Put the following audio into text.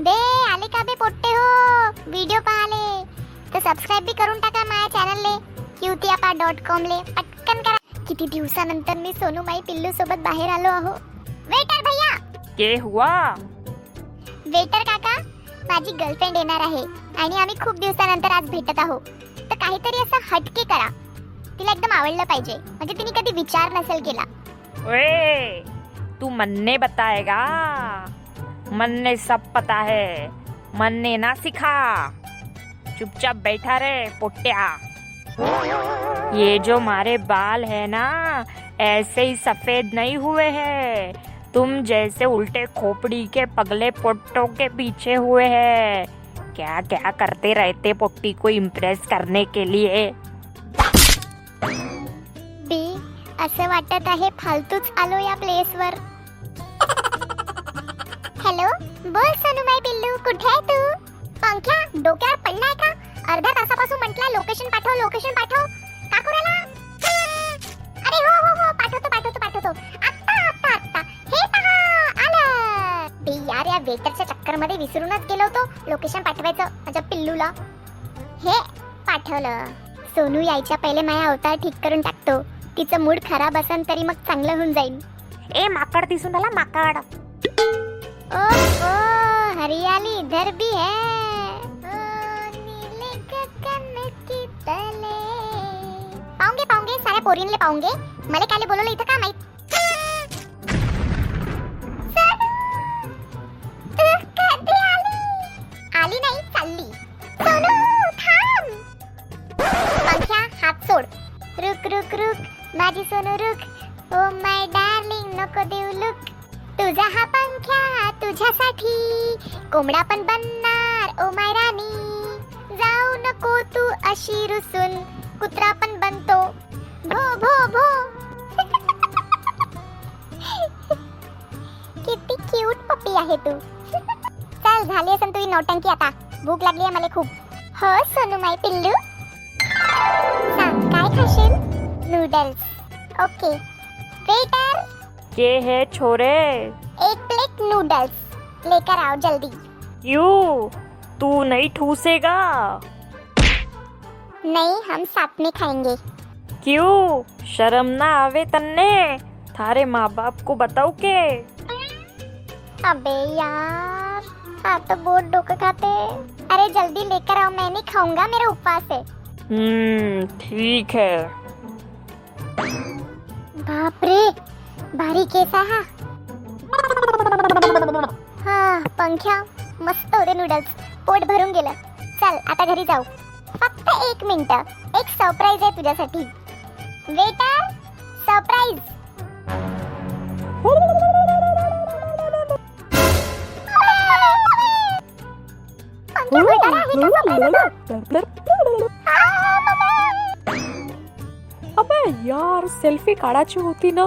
बे आले का बे पोट्टे हो। व्हिडिओ पाहाले तर सबस्क्राईब बी करून टाका माझ्या चॅनलले क्यूतियापा डॉट कॉम ले। पटकन करा। किती दिवसानंतर मी सोनू माई पिल्लू सोबत बाहेर आलो आहो। वेटर भैया! के हुआ? वेटर काका माझी गर्लफ्रेंड येणार आहे आणि आम्ही खूप दिवसानंतर आज भेटत आहो. तर काहीतरी असं हटके करा. तिला एकदम आवडलं पाहिजे. म्हणजे तिने कधी विचार नसेल केला. ओए तू मन ने बताएगा. मन ने सब पता है। मन ने ना सिखा। चुपचाप बैठा रहे पोट्या। ये जो मारे बाल है ना, ऐसे ही सफ़ेद नहीं हुए हैं। तुम जैसे उल्टे खोपड़ी के पगले पोट्टों के पीछे हुए हैं। क्या क्या करते रहते पोट्टी को इम्प्रेस करने के लिए? बी, असं वाटत आहे फालतूच आलो या प्लेस प्लेसवर हॅलो? बोल सोनूमाई पिल्लू कुठे आहे तू? पंख्या डोक्यावर पडलाय का? अर्ध्या तासापासून म्हटलं लोकेशन पाठव लोकेशन पाठव. का कुराला अरे हो हो हो पाठवतो पाठवतो पाठवतो. आत्ता आत्ता आत्ता. हे पहा आलं बे यार या वेटरच्या चक्करमध्ये विसरूनच गेलो होतो. लोकेशन पाठवायचं माझ्या पिल्लूला. हे पाठवलं. सोनू यायच्या पहिले माझ्या अवतार ठीक करून टाकतो. तिचं मूड खराब असन तरी मग चांगलं होऊन जाईल. ए माकड़ दिसून आला माकड़. ओ ओ हरियाली इधर भी है। ओ, नीले गगन तले। पोरींले पाहूँगे मला काय बोलवलं इथं का माहित सोड रुक रुक रुक सोनू रुक। ओ माय डार्लिंग नको देऊ लुक। तुझा हा पंख्या तुझ्यासाठी. कोंबडा पण बनणार ओ माय राणी. जाऊ नको तू अशी रुसून कुत्रा पण बनतो. भो भो भो. किती क्यूट पप्पी आहे तू. चल झाली असेल तुझी नौटंकी आता. भूक लागली आहे मला खूप. हो सोनू माई पिल्लू. सांग काय खाशील? नूडल्स ओके वेटर के है छोरे। एक प्लेट नूडल्स। लेकर आओ जल्दी। क्यों? तू नहीं ठूसेगा। नहीं हम साथ में खाएँगे। क्यों? शर्म ना आवे तन्ने। थारे माँ बाप को बताओ के। अबे यार हाँ तो बहुत डोका खाते अरे जल्दी लेकर आओ मैं नहीं खाऊँगा मेरा उपवास है हम्म ठीक है। बाप रे! भारी केस आहे हा. हा पंख्या मस्त होते नूडल्स पोट भरून गेलं. चल आता घरी जाऊ. फक्त एक मिनिट. एक सरप्राईज आहे तुझ्यासाठी. वेटर सरप्राईज अबे यार सेल्फी काढायची होती ना.